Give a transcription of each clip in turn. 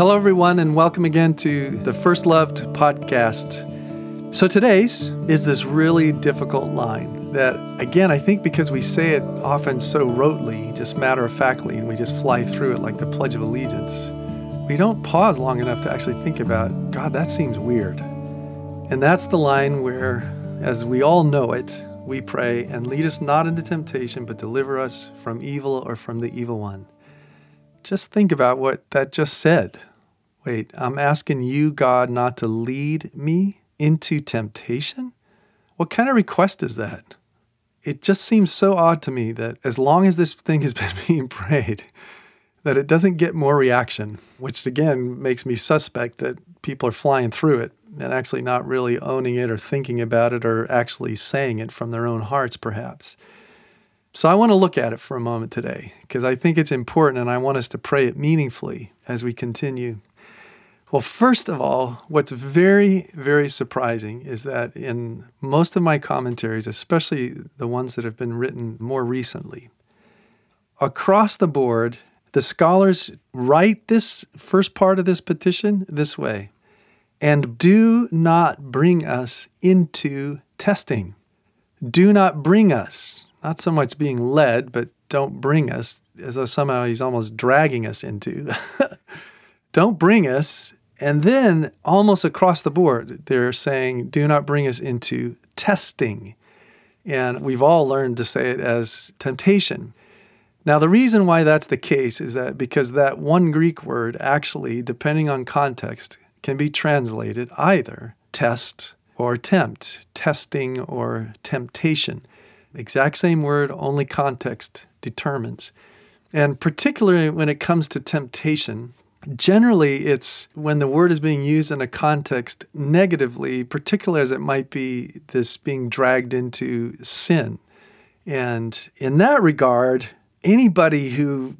Hello, everyone, and welcome again to the First Loved podcast. So, today's is this really difficult line that, again, I think because we say it often so rotely, just matter of factly, and we just fly through it like the Pledge of Allegiance, we don't pause long enough to actually think about, God, that seems weird. And that's the line where, as we all know it, we pray, and lead us not into temptation, but deliver us from evil or from the evil one. Just think about what that just said. Wait, I'm asking you, God, not to lead me into temptation? What kind of request is that? It just seems so odd to me that as long as this thing has been being prayed, that it doesn't get more reaction, which again makes me suspect that people are flying through it and actually not really owning it or thinking about it or actually saying it from their own hearts, perhaps. So I want to look at it for a moment today because I think it's important and I want us to pray it meaningfully as we continue. Well, first of all, what's very, very surprising is that in most of my commentaries, especially the ones that have been written more recently, across the board, the scholars write this first part of this petition this way and do not bring us into testing. Do not bring us, not so much being led, but don't bring us, as though somehow he's almost dragging us into. don't bring us. And then almost across the board, they're saying, do not bring us into testing. And we've all learned to say it as temptation. Now, the reason why that's the case is that because that one Greek word actually, depending on context, can be translated either test or tempt, testing or temptation. Exact same word, only context determines. And particularly when it comes to temptation, generally it's when the word is being used in a context negatively, particularly as it might be this being dragged into sin. And in that regard, anybody who,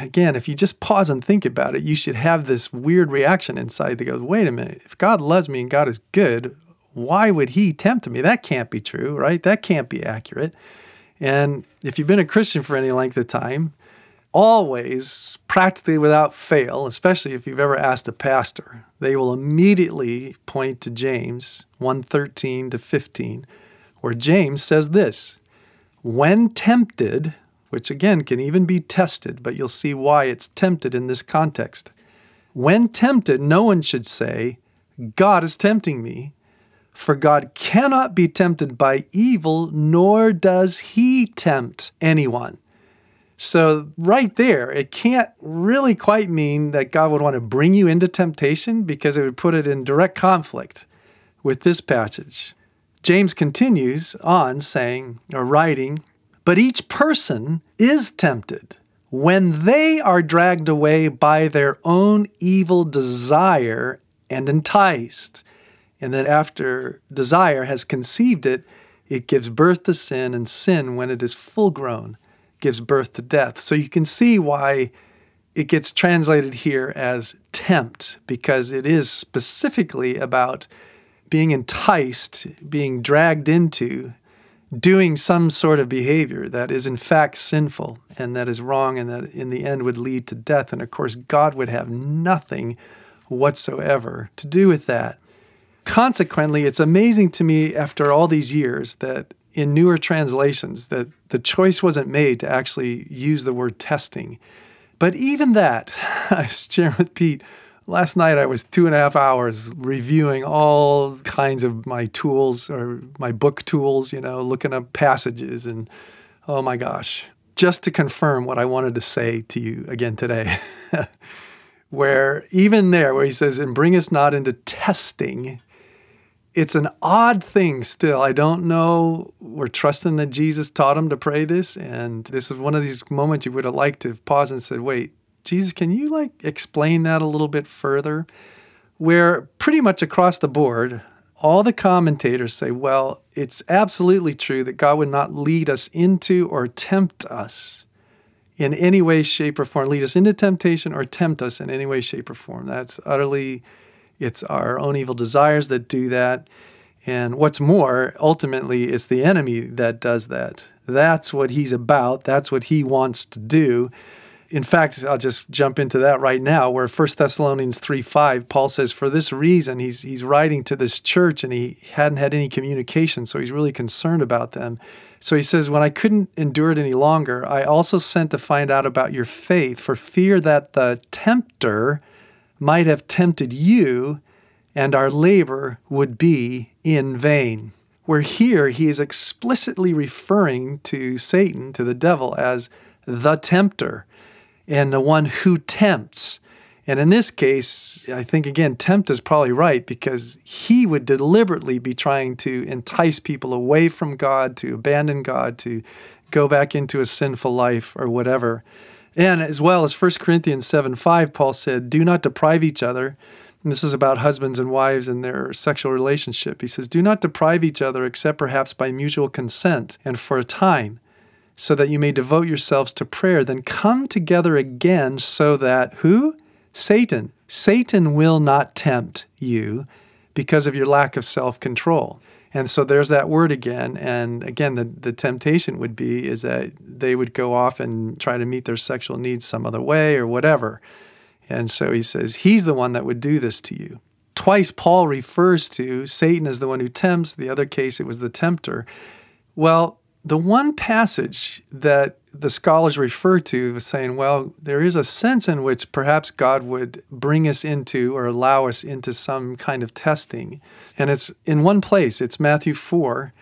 again, if you just pause and think about it, you should have this weird reaction inside that goes, wait a minute, if God loves me and God is good, why would he tempt me? That can't be true, right? That can't be accurate. And if you've been a Christian for any length of time, always, practically without fail, especially if you've ever asked a pastor, they will immediately point to James 1:13 to 15, where James says this, when tempted, which again can even be tested, but you'll see why it's tempted in this context. When tempted, no one should say, God is tempting me, for God cannot be tempted by evil, nor does he tempt anyone. So, right there, it can't really quite mean that God would want to bring you into temptation because it would put it in direct conflict with this passage. James continues on saying, or writing, but each person is tempted when they are dragged away by their own evil desire and enticed. And that after desire has conceived it, it gives birth to sin, and sin, when it is full grown, gives birth to death. So you can see why it gets translated here as tempt, because it is specifically about being enticed, being dragged into doing some sort of behavior that is in fact sinful and that is wrong and that in the end would lead to death. And of course, God would have nothing whatsoever to do with that. Consequently, it's amazing to me after all these years that in newer translations that the choice wasn't made to actually use the word testing. But even that, I was sharing with Pete, Last night I was two and a half hours reviewing all kinds of my tools or my book tools, you know, looking up passages and oh my gosh, just to confirm what I wanted to say to you again today. where even there, where he says, and bring us not into testing, it's an odd thing still. I don't know. We're trusting that Jesus taught him to pray this. And this is one of these moments you would have liked to have paused and said, wait, Jesus, can you like explain that a little bit further? Where pretty much across the board, all the commentators say, well, it's absolutely true that God would not lead us into or tempt us in any way, shape, or form, lead us into temptation or tempt us in any way, shape, or form. That's utterly, it's our own evil desires that do that. And what's more, ultimately, it's the enemy that does that. That's what he's about. That's what he wants to do In fact, I'll just jump into that right now, where 1 Thessalonians 3 5, Paul says, For this reason, he's, he's writing to this church and he hadn't had any communication, so he's really concerned about them. So he says, When I couldn't endure it any longer, I also sent to find out about your faith, for fear that the tempter might have tempted you and our labor would be in vain. Where here he is explicitly referring to Satan, to the devil, as the tempter and the one who tempts. And in this case, I think again, tempt is probably right because he would deliberately be trying to entice people away from God, to abandon God, to go back into a sinful life or whatever. And as well as 1 Corinthians 7 5, Paul said, Do not deprive each other. And this is about husbands and wives and their sexual relationship. He says, Do not deprive each other except perhaps by mutual consent and for a time so that you may devote yourselves to prayer, then come together again so that who? Satan. Satan will not tempt you because of your lack of self control. And so there's that word again. And again, the, the temptation would be is that they would go off and try to meet their sexual needs some other way or whatever. And so he says, He's the one that would do this to you. Twice Paul refers to Satan as the one who tempts. The other case, it was the tempter. Well, the one passage that the scholars refer to is saying, well, there is a sense in which perhaps God would bring us into or allow us into some kind of testing. And it's in one place, it's Matthew 4,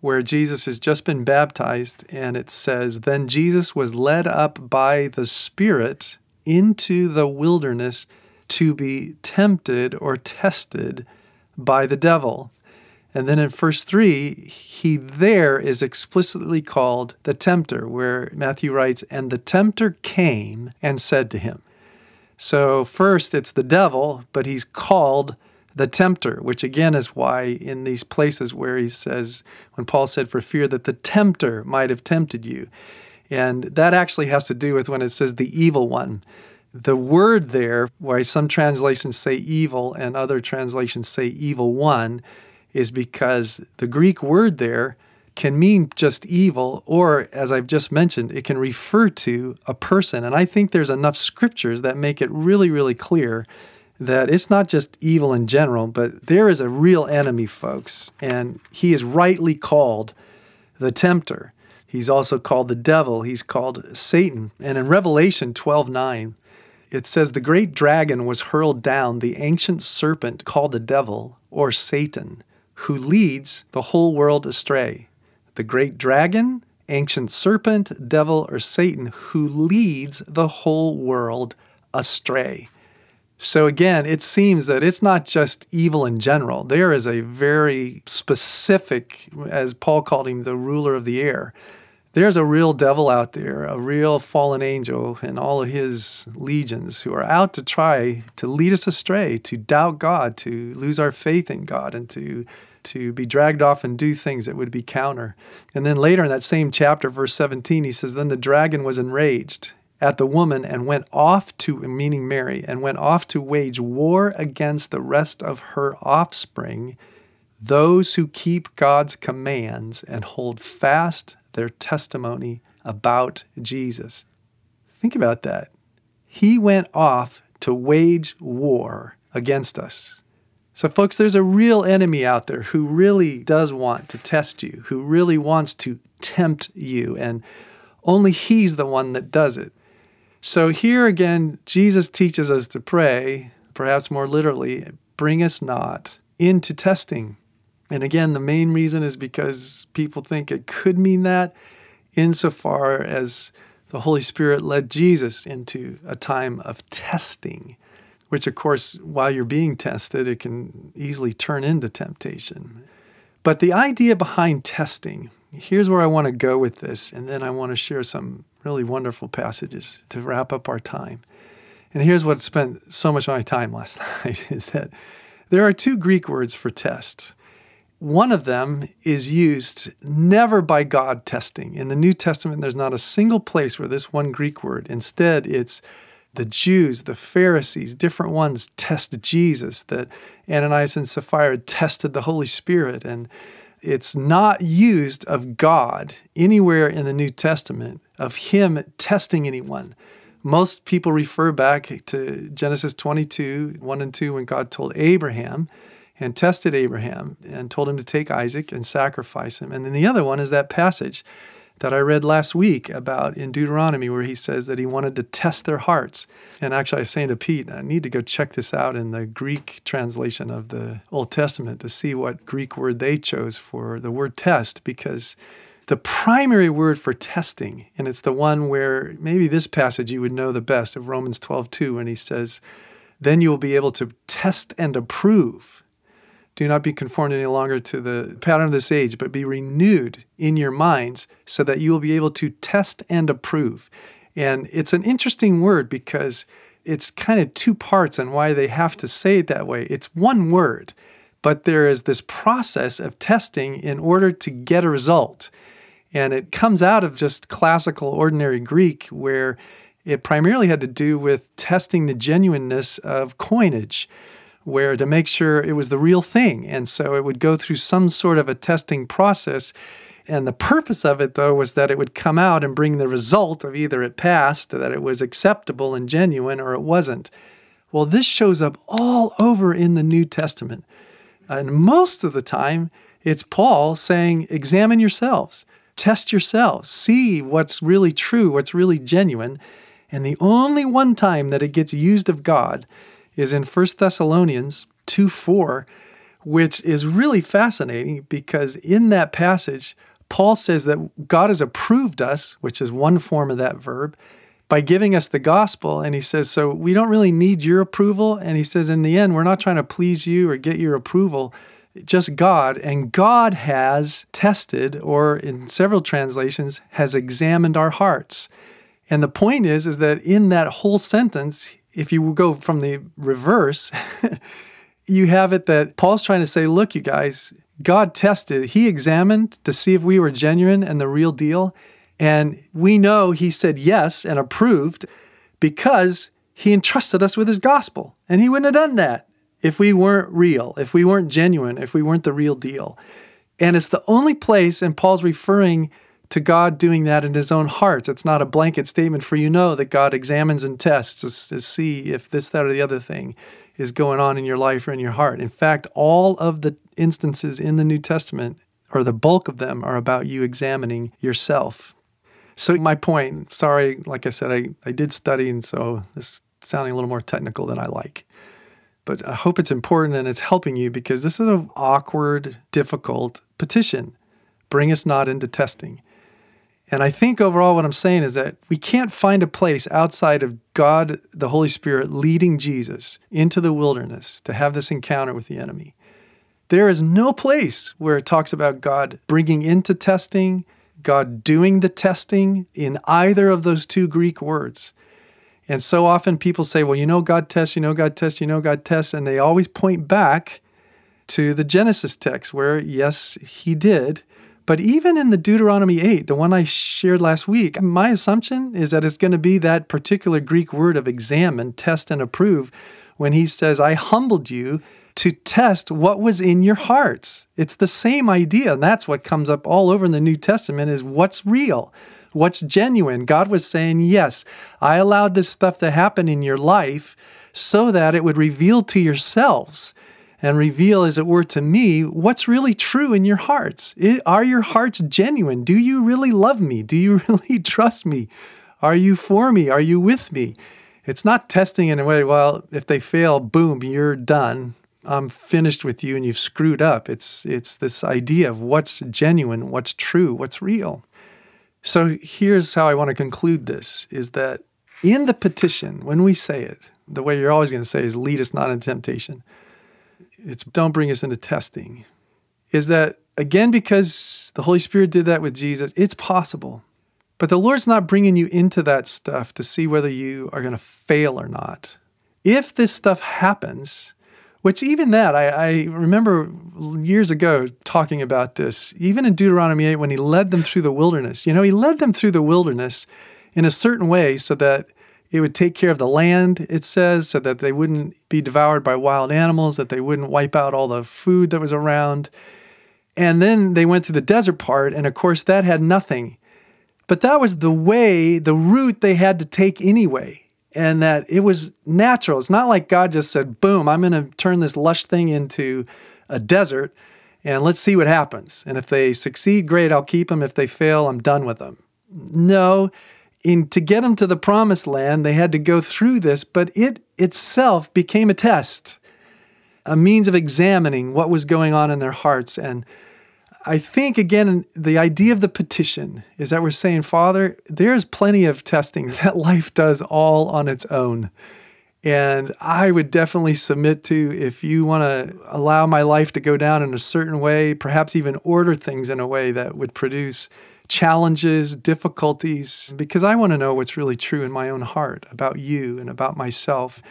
where Jesus has just been baptized, and it says, Then Jesus was led up by the Spirit into the wilderness to be tempted or tested by the devil. And then in verse 3, he there is explicitly called the tempter, where Matthew writes, And the tempter came and said to him. So, first, it's the devil, but he's called the tempter, which again is why in these places where he says, when Paul said, for fear that the tempter might have tempted you. And that actually has to do with when it says the evil one. The word there, why some translations say evil and other translations say evil one, is because the Greek word there can mean just evil, or as I've just mentioned, it can refer to a person. And I think there's enough scriptures that make it really, really clear that it's not just evil in general, but there is a real enemy, folks. And he is rightly called the tempter. He's also called the devil. He's called Satan. And in Revelation 12 9, it says, The great dragon was hurled down, the ancient serpent called the devil or Satan who leads the whole world astray. The great dragon, ancient serpent, devil, or Satan, who leads the whole world astray. So again, it seems that it's not just evil in general. There is a very specific, as Paul called him, the ruler of the air. There's a real devil out there, a real fallen angel, and all of his legions who are out to try to lead us astray, to doubt God, to lose our faith in God, and to to be dragged off and do things that would be counter. And then later in that same chapter, verse 17, he says, Then the dragon was enraged at the woman and went off to, meaning Mary, and went off to wage war against the rest of her offspring, those who keep God's commands and hold fast their testimony about Jesus. Think about that. He went off to wage war against us. So, folks, there's a real enemy out there who really does want to test you, who really wants to tempt you, and only He's the one that does it. So, here again, Jesus teaches us to pray, perhaps more literally, bring us not into testing. And again, the main reason is because people think it could mean that, insofar as the Holy Spirit led Jesus into a time of testing which, of course, while you're being tested, it can easily turn into temptation. But the idea behind testing, here's where I want to go with this, and then I want to share some really wonderful passages to wrap up our time. And here's what spent so much of my time last night is that there are two Greek words for test. One of them is used never by God testing. In the New Testament, there's not a single place where this one Greek word. Instead, it's the Jews, the Pharisees, different ones test Jesus, that Ananias and Sapphira tested the Holy Spirit. And it's not used of God anywhere in the New Testament, of Him testing anyone. Most people refer back to Genesis 22, 1 and 2, when God told Abraham and tested Abraham and told him to take Isaac and sacrifice him. And then the other one is that passage that I read last week about in Deuteronomy where he says that he wanted to test their hearts. And actually, I was saying to Pete, I need to go check this out in the Greek translation of the Old Testament to see what Greek word they chose for the word test because the primary word for testing, and it's the one where maybe this passage you would know the best of Romans 12 2, when he says, Then you will be able to test and approve do not be conformed any longer to the pattern of this age, but be renewed in your minds so that you will be able to test and approve. And it's an interesting word because it's kind of two parts and why they have to say it that way. It's one word, but there is this process of testing in order to get a result. And it comes out of just classical, ordinary Greek, where it primarily had to do with testing the genuineness of coinage where to make sure it was the real thing. And so it would go through some sort of a testing process. And the purpose of it, though, was that it would come out and bring the result of either it passed, that it was acceptable and genuine, or it wasn't. Well, this shows up all over in the New Testament. And most of the time, it's Paul saying, Examine yourselves, test yourselves, see what's really true, what's really genuine. And the only one time that it gets used of God is in 1 Thessalonians 2 4, which is really fascinating because in that passage, Paul says that God has approved us, which is one form of that verb, by giving us the gospel. And he says, So we don't really need your approval. And he says, In the end, we're not trying to please you or get your approval, just God. And God has tested, or in several translations, has examined our hearts. And the point is, is that in that whole sentence, if you go from the reverse, you have it that Paul's trying to say, look, you guys, God tested, He examined to see if we were genuine and the real deal. And we know He said yes and approved because He entrusted us with His gospel. And He wouldn't have done that if we weren't real, if we weren't genuine, if we weren't the real deal. And it's the only place, and Paul's referring to God doing that in his own heart. It's not a blanket statement for you know that God examines and tests to, to, see if this, that, or the other thing is going on in your life or in your heart. In fact, all of the instances in the New Testament, or the bulk of them, are about you examining yourself. So, my point, sorry, like I said, I, I did study, and so this is sounding a little more technical than I like. But I hope it's important and it's helping you because this is an awkward, difficult petition. Bring us not into testing. And I think overall, what I'm saying is that we can't find a place outside of God, the Holy Spirit, leading Jesus into the wilderness to have this encounter with the enemy. There is no place where it talks about God bringing into testing, God doing the testing in either of those two Greek words. And so often people say, well, you know, God tests, you know, God tests, you know, God tests. And they always point back to the Genesis text where, yes, he did. But even in the Deuteronomy 8, the one I shared last week, my assumption is that it's going to be that particular Greek word of examine, test, and approve when he says, I humbled you to test what was in your hearts. It's the same idea. And that's what comes up all over in the New Testament is what's real, what's genuine. God was saying, Yes, I allowed this stuff to happen in your life so that it would reveal to yourselves and reveal, as it were, to me what's really true in your hearts. Are your hearts genuine? Do you really love me? Do you really trust me? Are you for me? Are you with me? It's not testing in a way, well, if they fail, boom, you're done. I'm finished with you and you've screwed up. It's it's this idea of what's genuine, what's true, what's real. So here's how I want to conclude this is that in the petition, when we say it, the way you're always going to say is lead us not in temptation it's don't bring us into testing, is that again, because the Holy Spirit did that with Jesus, it's possible. But the Lord's not bringing you into that stuff to see whether you are going to fail or not. If this stuff happens, which even that, I, I, remember years ago talking about this, even in Deuteronomy 8, when he led them through the wilderness. You know, he led them through the wilderness in a certain way so that it would take care of the land, it says, so that they wouldn't be devoured by wild animals, that they wouldn't wipe out all the food that was around. And then they went through the desert part, and of course, that had nothing. But that was the way, the route they had to take anyway. And that it was natural. It's not like God just said, boom, I'm going to turn this lush thing into a desert and let's see what happens. And if they succeed, great, I'll keep them. If they fail, I'm done with them. No, in to get them to the promised land, they had to go through this, but it itself became a test, a means of examining what was going on in their hearts. And I think, again, the idea of the petition is that we're saying, Father, there's plenty of testing that life does all on its own. And I would definitely submit to if you want to allow my life to go down in a certain way, perhaps even order things in a way that would produce challenges, difficulties, because I want to know what's really true in my own heart about you and about myself.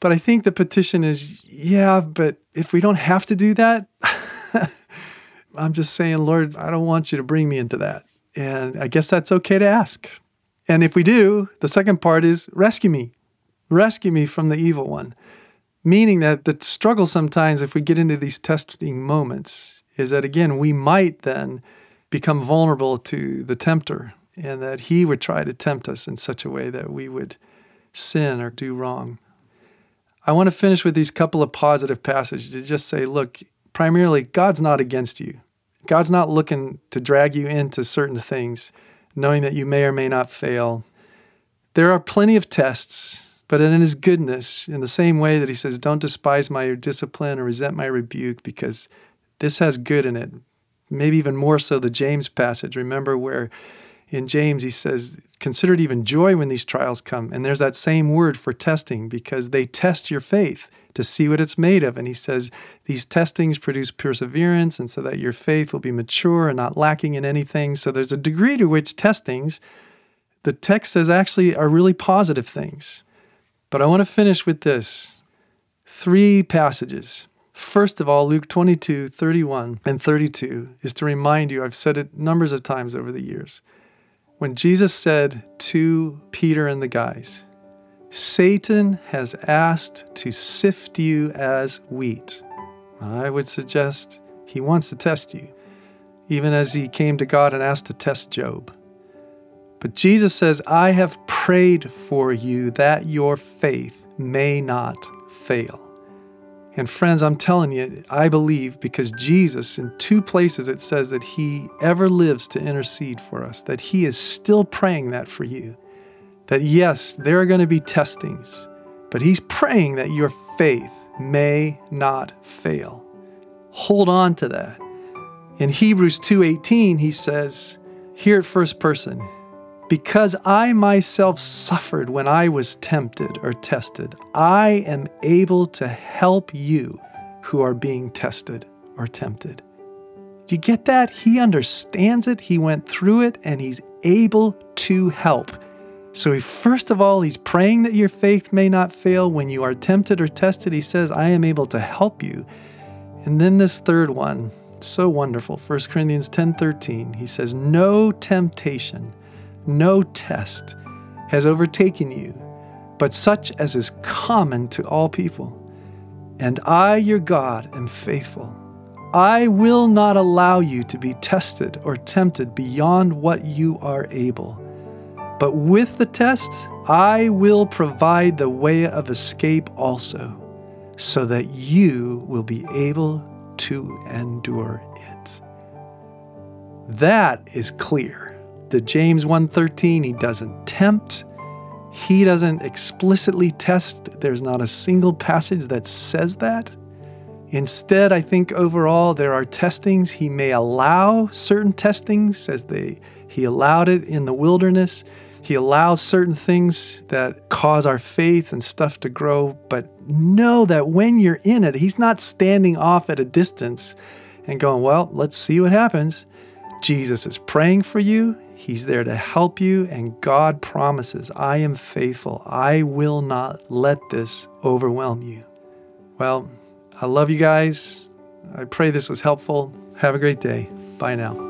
But I think the petition is, yeah, but if we don't have to do that, I'm just saying, Lord, I don't want you to bring me into that. And I guess that's okay to ask. And if we do, the second part is rescue me. Rescue me from the evil one. Meaning that the struggle sometimes, if we get into these testing moments, is that again, we might then become vulnerable to the tempter and that he would try to tempt us in such a way that we would sin or do wrong. I want to finish with these couple of positive passages to just say, look, primarily, God's not against you. God's not looking to drag you into certain things, knowing that you may or may not fail. There are plenty of tests, but in His goodness, in the same way that He says, Don't despise my discipline or resent my rebuke, because this has good in it. Maybe even more so the James passage. Remember where in James he says, Consider it even joy when these trials come. And there's that same word for testing because they test your faith to see what it's made of. And he says these testings produce perseverance, and so that your faith will be mature and not lacking in anything. So there's a degree to which testings, the text says, actually are really positive things. But I want to finish with this three passages. First of all, Luke 22, 31 and 32 is to remind you, I've said it numbers of times over the years. When Jesus said to Peter and the guys, Satan has asked to sift you as wheat. I would suggest he wants to test you, even as he came to God and asked to test Job. But Jesus says, I have prayed for you that your faith may not fail. And friends, I'm telling you, I believe because Jesus, in two places, it says that he ever lives to intercede for us, that he is still praying that for you that yes, there are going to be testings, but he's praying that your faith may not fail. Hold on to that. In Hebrews 2:18 he says, here at first person, because I myself suffered when I was tempted or tested, I am able to help you who are being tested or tempted. Do you get that? He understands it, he went through it, and he's able to help. So, he, first of all, he's praying that your faith may not fail. When you are tempted or tested, he says, I am able to help you. And then this third one, so wonderful, 1 Corinthians 10 13, he says, No temptation, no test has overtaken you, but such as is common to all people. And I, your God, am faithful. I will not allow you to be tested or tempted beyond what you are able but with the test, I will provide the way of escape also, so that you will be able to endure it. That is clear. The James 1:13 he doesn't tempt. He doesn't explicitly test. There's not a single passage that says that. Instead, I think overall there are testings. He may allow certain testings as they he allowed it in the wilderness he allows certain things that cause our faith and stuff to grow, but know that when you're in it, He's not standing off at a distance and going, Well, let's see what happens. Jesus is praying for you. He's there to help you, and God promises, I am faithful. I will not let this overwhelm you. Well, I love you guys. I pray this was helpful. Have a great day. Bye now.